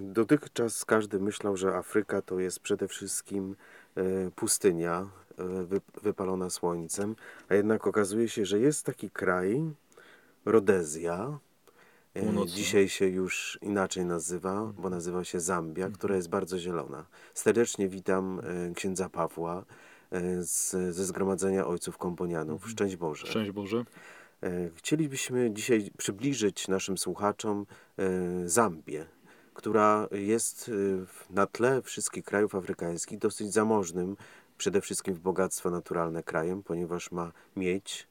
Dotychczas każdy myślał, że Afryka to jest przede wszystkim e, pustynia e, wy- wypalona słońcem, a jednak okazuje się, że jest taki kraj, Rodezja, e, Północna. dzisiaj się już inaczej nazywa, bo nazywa się Zambia, która jest bardzo zielona. Serdecznie witam księdza Pawła z, ze Zgromadzenia Ojców Komponianów. Szczęść Boże. Szczęść Boże. Chcielibyśmy dzisiaj przybliżyć naszym słuchaczom Zambię, która jest w- na tle wszystkich krajów afrykańskich dosyć zamożnym, przede wszystkim w bogactwo naturalne krajem, ponieważ ma miedź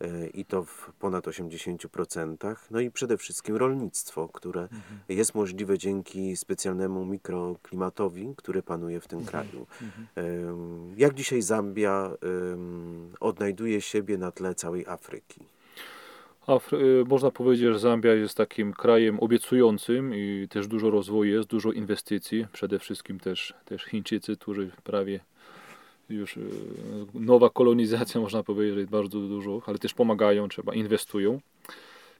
e, i to w ponad 80%, no i przede wszystkim rolnictwo, które jest możliwe dzięki specjalnemu mikroklimatowi, który panuje w tym kraju. Em, Jak dzisiaj Zambia odnajduje siebie na tle całej Afryki? Afry- y, można powiedzieć, że Zambia jest takim krajem obiecującym i też dużo rozwoju jest, dużo inwestycji. Przede wszystkim też, też Chińczycy, którzy prawie już y, nowa kolonizacja, można powiedzieć, bardzo dużo, ale też pomagają, trzeba, inwestują.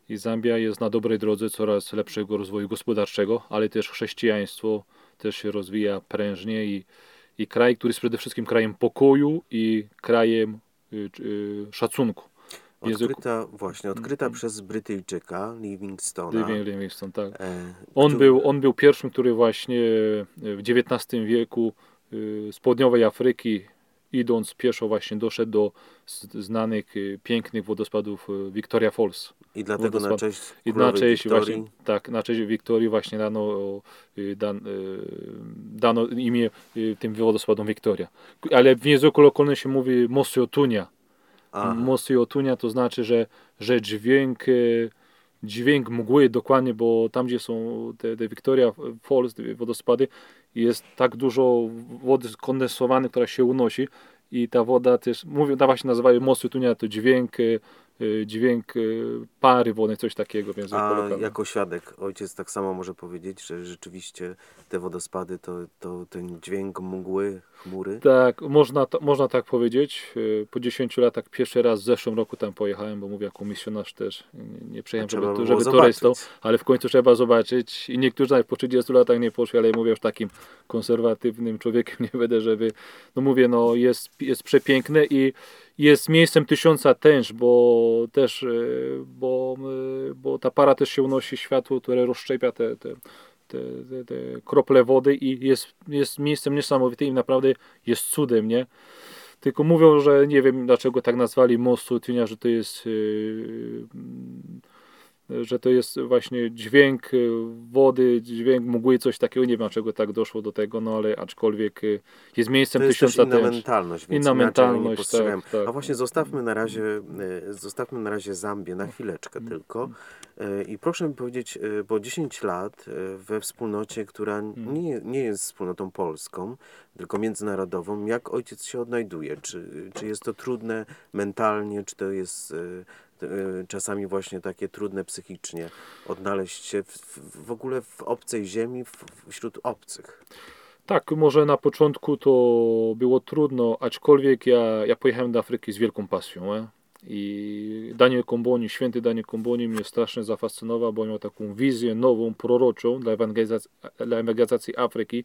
I Zambia jest na dobrej drodze coraz lepszego rozwoju gospodarczego, ale też chrześcijaństwo też się rozwija prężnie i, i kraj, który jest przede wszystkim krajem pokoju i krajem y, y, szacunku. Języku- Odkryta, właśnie, odkryta przez Brytyjczyka Livingstona. Living Livingstone, tak. e, On był, on był pierwszym, który właśnie w XIX wieku y, z południowej Afryki idąc pieszo właśnie doszedł do znanych y, pięknych wodospadów y, Victoria Falls. I dlatego na wodospad- cześć I na cześć Wiktorii właśnie, tak, na cześć Wiktorii właśnie dano, dan, dano imię tym wodospadom Wiktoria. Ale w języku lokalnym się mówi Mosiotunia. Aha. Mosiotunia to znaczy, że, że dźwięk, e, dźwięk mgły dokładnie, bo tam gdzie są te, te Victoria Falls, te wodospady, jest tak dużo wody skondensowanej, która się unosi i ta woda też, mówią, ta właśnie nazywają Mosiotunia, to dźwięk, e, dźwięk e, pary wodnej, coś takiego w języku A jako świadek ojciec tak samo może powiedzieć, że rzeczywiście te wodospady to, to ten dźwięk mgły, chmury. Tak, można, to- można tak powiedzieć. E, Po 10 latach pierwszy raz w zeszłym roku tam pojechałem, bo mówię jako misjonarz też nie- przejechałem, żeby, żeby zobaczyć. turystą, ale w końcu trzeba zobaczyć i niektórzy nawet po 30 latach nie poszli, ale mówię już takim konserwatywnym człowiekiem nie będę, żeby, no mówię, no jest, jest przepiękne i jest miejscem tysiąca tęż, bo też, e, bo, e, bo ta para też się unosi światło, które rozszczepia te, te, te, te, te krople wody i jest, jest miejscem niesamowitym i naprawdę jest cudem, nie? Tylko mówią, że nie wiem dlaczego tak nazwali mostu Tynia, że to jest mm, że to jest właśnie dźwięk y, wody, dźwięk mgły, coś takiego. Nie wiem dlaczego tak doszło do tego, no ale aczkolwiek y, jest miejscem To jest też tysiąca inna tęż. mentalność, więc Inna mentalność, tak, tak. A właśnie zostawmy na razie, e, zostawmy na razie Zambię na chwileczkę tylko. I proszę mi powiedzieć, bo 10 lat we wspólnocie, która Mhm. nie, nie jest wspólnotą polską, tylko międzynarodową, jak ojciec się odnajduje? Czy, czy jest to trudne mentalnie, czy to jest czasami właśnie takie trudne psychicznie odnaleźć się w, w, ogóle w obcej ziemi, w, wśród obcych? Tak, może na początku to było trudno, aczkolwiek ja, ja pojechałem do Afryki z wielką pasją. E? I Daniel Komboni, święty Daniel Komboni mnie strasznie zafascynował, bo miał taką wizję nową, proroczą dla ewangelizacji, dla ewangelizacji Afryki,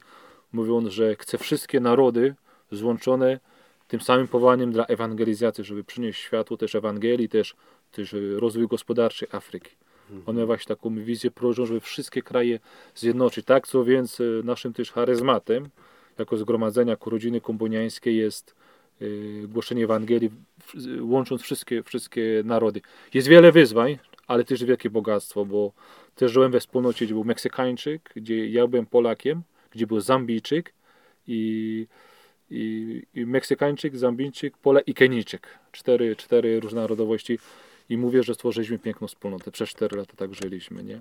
mówiąc, że chce wszystkie narody złączone tym samym powołaniem dla ewangelizacji, żeby przynieść światło też Ewangelii, też, też e, rozwój gospodarczy Afryki. On miał właśnie taką wizję proroczą, żeby wszystkie kraje zjednoczyć. Tak, co więc e, naszym też charyzmatem, jako zgromadzenia, jako rodziny komboniańskiej jest e, głoszenie Ewangelii, łącząc wszystkie, wszystkie narody. Jest wiele wyzwań, ale też wielkie bogactwo, bo też żyłem we wspólnocie, gdzie był Meksykańczyk, gdzie ja byłem Polakiem, gdzie był Zambijczyk i, i, i Meksykańczyk, Zambijczyk, Pole i Kenijczyk. Cztery, cztery różne narodowości i mówię, że stworzyliśmy piękną wspólnotę. Przez cztery lata tak żyliśmy, nie?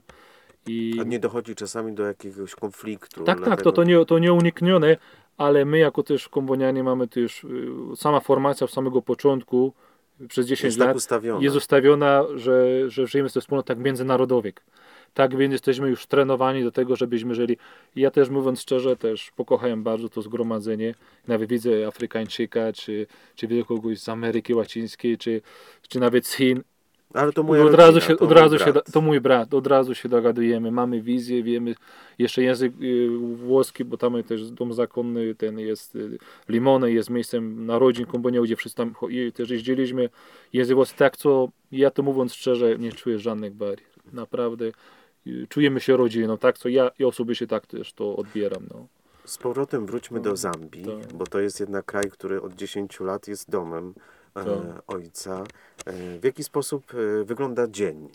I... A nie dochodzi czasami do jakiegoś konfliktu? Tak, tak, to, dlatego- to, nie, to nieuniknione, ale my jako też kombonianie mamy też, y, sama formacja od samego początku przez 10 jest tak lat ustawiona. jest ustawiona, że, że żyjemy ze wspólnotach międzynarodowych. Tak więc jesteśmy już trenowani do tego, żebyśmy żyli. Ja też mówiąc szczerze, też pokochałem bardzo to zgromadzenie. Nawet widzę Afrykańczyka, czy, czy widzę kogoś z Ameryki Łacińskiej, czy, czy nawet z Chin. Ale to moja od razu się, to od mój razu się, brat. to mój brat, od razu się dogadujemy, mamy wizję, wiemy jeszcze język y, włoski, bo tam też dom zakonny ten jest y, Limone, jest miejscem narodzin Kombonia, gdzie wszyscy tam też jeździliśmy. Język włoski, tak co ja to mówiąc szczerze, nie czuję żadnych barier. Naprawdę y, czujemy się rodziną, tak co ja osobiście tak też to odbieram. No. Z powrotem wróćmy No, do Zambii, tak. bo to jest jednak kraj, który od 10 lat jest domem. Ojca. E, w jaki sposób e, wygląda dzień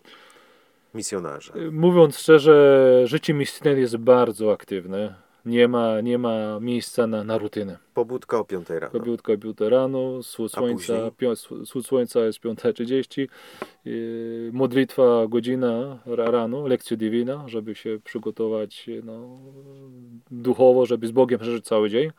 misjonarza? Mówiąc szczerze, życie misyjne jest bardzo aktywne. Nie ma, nie ma miejsca na, na rutynę. Pobudka o 5 rano. Kobiutka, biuta rano, wschód słońca, wschód słońca jest 5.30, yy, modlitwa godzina ra- rano, lekcja divina, żeby się przygotować no, duchowo, żeby z Bogiem przeżyć cały dzień.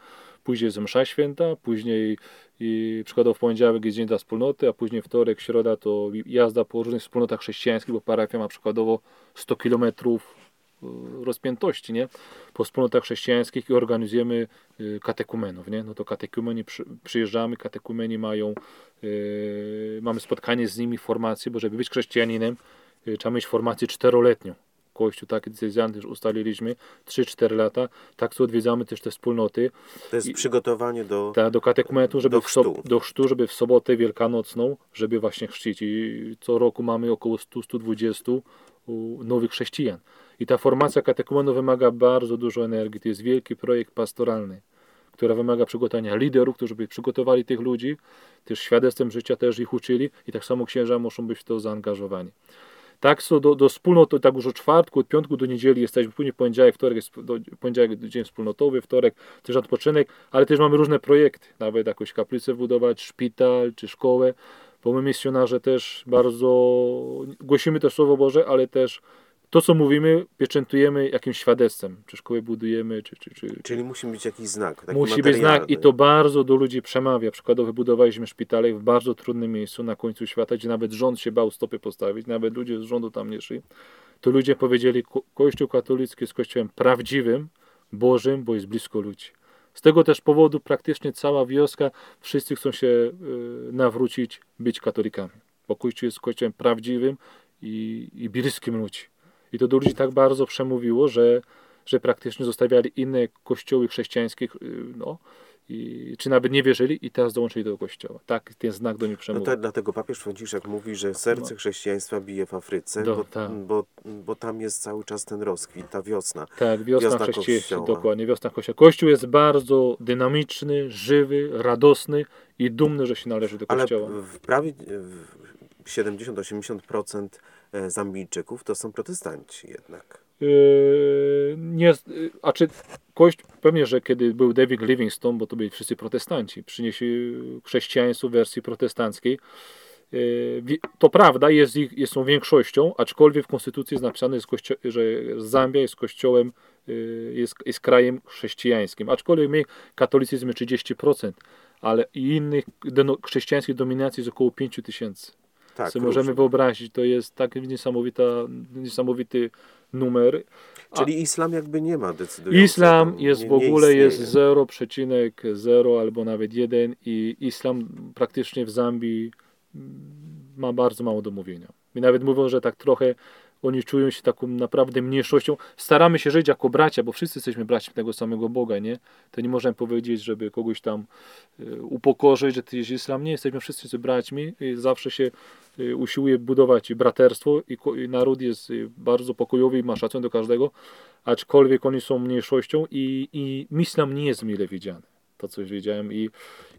Później jest msza święta, później i przykładowo w poniedziałek jest dzień dla wspólnoty, a później wtorek, środa to jazda po różnych wspólnotach chrześcijańskich, bo parafia ma przykładowo 100 kilometrów y, rozpiętości, nie? Po wspólnotach chrześcijańskich i organizujemy y, katekumenów, nie? No to katekumeni przy, przyjeżdżamy, katekumeni mają, y, mamy spotkanie z nimi, formację, bo żeby być chrześcijaninem, y, trzeba mieć formację czteroletnią. Kościół taki decyzjant już ustaliliśmy, 3-4 lata, tak co odwiedzamy też te wspólnoty, To jest I- przygotowanie do... tak, do katekumetu, żeby Do w, chrztu. do chrztu, żeby w sobotę wielkanocną, żeby właśnie chrzcić. I co roku mamy około 100-120 u- nowych chrześcijan. I ta formacja katekumenu wymaga bardzo dużo energii. To jest wielki projekt pastoralny, który wymaga przygotowania liderów, którzy by przygotowali tych ludzi, też świadectwem życia też ich uczyli i tak samo księża muszą być w to zaangażowani. Tak, co do, do wspólnot, to tak już od czwartku, od piątku do niedzieli jesteśmy, później poniedziałek, wtorek jest do, poniedziałek dzień wspólnotowy, wtorek też odpoczynek, ale też mamy różne projekty, nawet jakąś kaplicę budować, szpital czy szkołę, bo my misjonarze też bardzo głosimy też Słowo Boże, ale też to, co mówimy, pieczętujemy jakimś świadectwem, czy szkołę budujemy, czy, czy, czy, Czyli musi być jakiś znak, Musi być znak materialny. i to bardzo do ludzi przemawia. Przykładowo wybudowaliśmy szpitale w bardzo trudnym miejscu na końcu świata, gdzie nawet rząd się bał stopy postawić, nawet ludzie z rządu tam nie szli. To ludzie powiedzieli, "Ko- Kościół katolicki jest kościołem prawdziwym, Bożym, bo jest blisko ludzi. Z tego też powodu praktycznie cała wioska, wszyscy chcą się y, nawrócić, być katolikami. Bo Kościół jest kościołem prawdziwym i, i bliskim ludzi. I to do ludzi tak bardzo przemówiło, że, że praktycznie zostawiali inne kościoły chrześcijańskie, y, no, i, czy nawet nie wierzyli i teraz dołączyli do kościoła. Tak ten znak do nich No przemówił. to, dlatego papież Franciszek mówi, że serce No. chrześcijaństwa bije w Afryce, Do- bo, tak. bo, bo tam jest cały czas ten rozkwit, ta wiosna. Tak, wiosna, Wiosna chrześcijaństwa, Kościoła. dokładnie, wiosna kościoła. Kościół jest bardzo dynamiczny, żywy, radosny i dumny, że się należy do Ale kościoła. w prawie w 70-80% e, Zambijczyków to są protestanci jednak. Yy, nie, yy, a czy kość, pewnie, że kiedy był David Livingstone, bo to byli wszyscy protestanci, przynieśli chrześcijaństwo w wersji protestanckiej. To prawda, jest ich, jest są większością, aczkolwiek w konstytucji jest napisane, jest że Zambia jest kościołem, jest, jest krajem chrześcijańskim. Aczkolwiek my katolicyzm 30%, ale innych chrześcijańskich dominacji jest około 5 tysięcy. Tak, Co możemy wyobrazić, to jest tak niesamowita, niesamowity numer. Czyli islam jakby nie ma decydującego. Islam jest nie, w ogóle jest istnieje. 0,0 albo nawet 1 i islam praktycznie w Zambii ma bardzo mało do mówienia. I nawet mówią, że tak trochę oni czują się taką naprawdę mniejszością. Staramy się żyć jako bracia, bo wszyscy jesteśmy braćmi tego samego Boga, nie? To nie możemy powiedzieć, żeby kogoś tam e, upokorzyć, że ty jest islam. Nie, jesteśmy wszyscy braćmi i zawsze się e, usiłuje budować braterstwo i, naród jest e, bardzo pokojowy i ma szacunek do każdego, aczkolwiek oni są mniejszością i, i islam nie jest mile widziany. To coś wiedziałem i,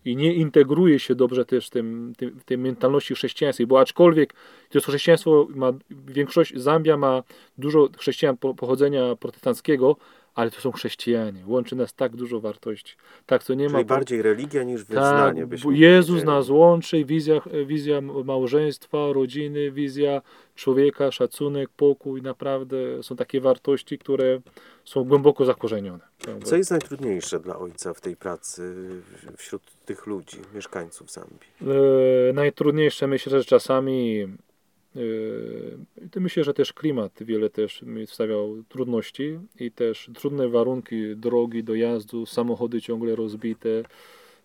i nie integruje się dobrze też w tym, tym, tej mentalności chrześcijańskiej, bo aczkolwiek to chrześcijaństwo ma większość, Zambia ma dużo chrześcijan po- pochodzenia protestanckiego, ale to są chrześcijanie. Łączy nas tak dużo wartości. Tak, to nie Czyli ma. bardziej religia niż tak, wyznanie. bo byśmy Jezus nas łączy, wizja, wizja małżeństwa, rodziny, wizja człowieka, szacunek, pokój, naprawdę są takie wartości, które są głęboko zakorzenione. Co jest najtrudniejsze dla ojca w tej pracy wśród tych ludzi, mieszkańców Zambii? E, najtrudniejsze myślę, że czasami e, to myślę, że też klimat wiele też mi stawiał trudności i też trudne warunki drogi, dojazdu, samochody ciągle rozbite.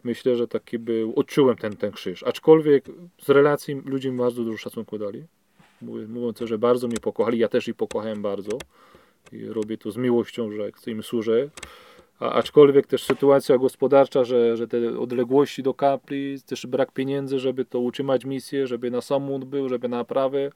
Myślę, że taki był, odczułem ten, ten krzyż. Aczkolwiek z relacji ludzie mi bardzo dużo szacunku dali. Mówiąc, że bardzo mnie pokochali, ja też ich pokochałem bardzo i robię to z miłością, że im służę. A, aczkolwiek też sytuacja gospodarcza, że, że te odległości do kapli, też brak pieniędzy, żeby to utrzymać misję, żeby na samolot był, żeby na naprawę.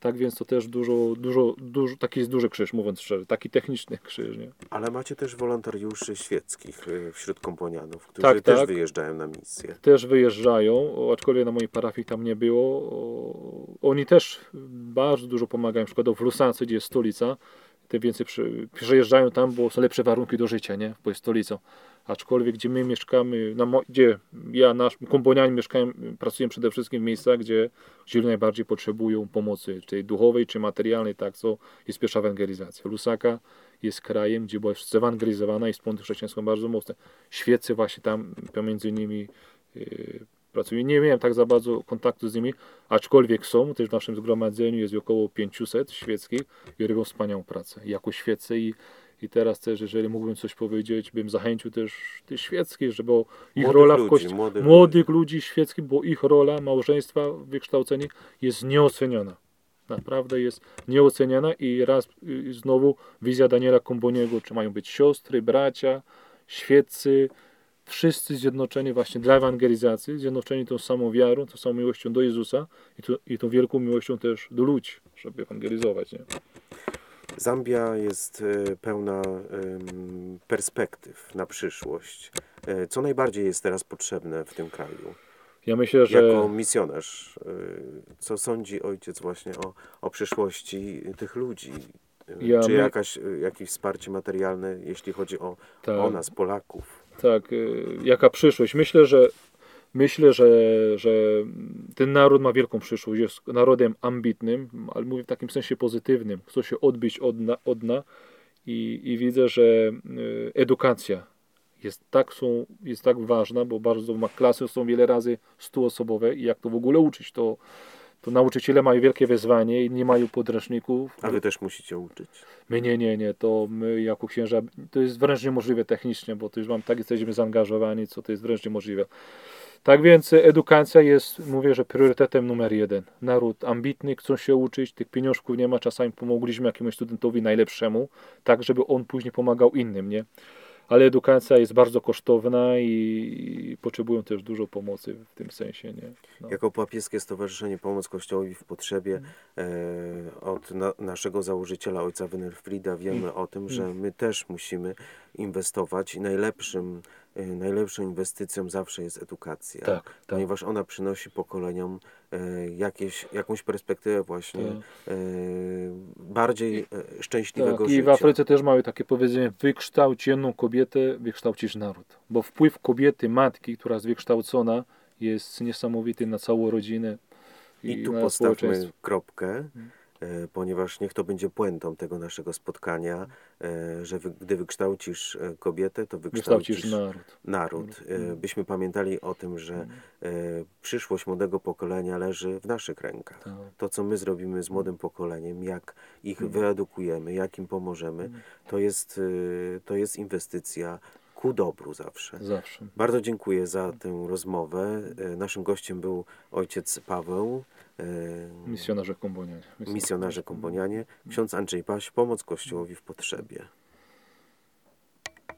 Tak więc to też dużo, dużo, dużo, taki jest duży krzyż, mówiąc szczerze, taki techniczny krzyż, nie? Ale macie też wolontariuszy świeckich y, wśród komponianów, którzy Tak, też tak. wyjeżdżają na misję. też wyjeżdżają, aczkolwiek na mojej parafii tam nie było. Oni też bardzo dużo pomagają, na przykład w Lusance, gdzie jest stolica, tym więcej przy, przyjeżdżają tam, bo są lepsze warunki do życia, nie? Bo jest stolicą. Aczkolwiek gdzie my mieszkamy, na gdzie ja, nasz komponiani mieszkają, pracują przede wszystkim w miejscach, gdzie, gdzie najbardziej potrzebują pomocy, czy duchowej, czy materialnej, tak, co jest pierwsza ewangelizacja. Lusaka jest krajem, gdzie była zewangelizowana i wspólnota chrześcijańską bardzo mocne. Świeccy właśnie tam pomiędzy nimi yy, pracują. Nie miałem tak za bardzo kontaktu z nimi, aczkolwiek są, też w naszym zgromadzeniu jest około 500 świeckich i robią wspaniałą pracę jako świeccy i, i teraz też, jeżeli mógłbym coś powiedzieć, bym zachęcił też tych świeckich, żeby ich Młodych rola w kościele, młodych młodych ludzi świeckich, bo ich rola małżeństwa, wykształcenie jest nieoceniona. Naprawdę jest nieoceniana i raz y, znowu wizja Daniela Komboniego, czy mają być siostry, bracia, świeccy, wszyscy zjednoczeni właśnie dla ewangelizacji, zjednoczeni tą samą wiarą, tą samą miłością do Jezusa i, to, i tą wielką miłością też do ludzi, żeby ewangelizować. Nie? Zambia jest e, pełna perspektyw na przyszłość. E, Co najbardziej jest teraz potrzebne w tym kraju? Ja myślę, że Jako misjonarz, e, co sądzi ojciec właśnie o, o przyszłości tych ludzi? Ja Czy my- jakaś, jakieś wsparcie materialne, jeśli chodzi o, tak, o nas, Polaków? Tak, y, jaka przyszłość? Myślę, że myślę, że, że ten naród ma wielką przyszłość, jest narodem ambitnym, ale mówię w takim sensie pozytywnym, chce się odbić od dna, od dna. I, i widzę, że y, edukacja jest tak, są, jest tak ważna, bo bardzo ma klasy są wiele razy stuosobowe. I jak to w ogóle uczyć, to, to nauczyciele mają wielkie wyzwanie i nie mają podręczników. A wy też musicie uczyć. My nie, nie, nie, to my jako księża, to jest wręcz niemożliwe technicznie, bo to już mam tak jesteśmy zaangażowani, co to jest wręcz niemożliwe. Tak więc edukacja jest, mówię, że priorytetem numer jeden. Naród ambitny, chcą się uczyć, tych pieniążków nie ma, czasami pomogliśmy jakiemuś studentowi najlepszemu, tak żeby on później pomagał innym, nie? Ale edukacja jest bardzo kosztowna i potrzebują też dużo pomocy w tym sensie, nie? No. Jako papieskie Stowarzyszenie Pomoc Kościołowi w Potrzebie e, od na, naszego założyciela ojca Winelfrida wiemy o tym, że my też musimy inwestować i najlepszym, najlepszą inwestycją zawsze jest edukacja. Tak, tak. Ponieważ ona przynosi pokoleniom e, jakieś, jakąś perspektywę właśnie Tak. e, bardziej e, szczęśliwego Tak, i w życia. Afryce też mają takie powiedzenie, wykształć jedną kobietę, wykształcisz naród. Bo wpływ kobiety, matki, która jest wykształcona, jest niesamowity na całą rodzinę i, I tu postawmy kropkę, Mhm. E, ponieważ niech to będzie puentą tego naszego spotkania, e, że wy, gdy wykształcisz e, kobietę, to wykształcisz Wykształcisz naród. naród. Mhm. Byśmy pamiętali o tym, że e, przyszłość młodego pokolenia leży w naszych rękach. Tak. To, co my zrobimy z młodym pokoleniem, jak ich wyedukujemy, jak im pomożemy, to jest, to jest inwestycja ku dobru zawsze. Zawsze. Bardzo dziękuję za tę rozmowę. Naszym gościem był ojciec Paweł, Misjonarze kombonianie. misjonarze komponianie, ksiądz Andrzej Paś, pomoc Kościołowi w potrzebie.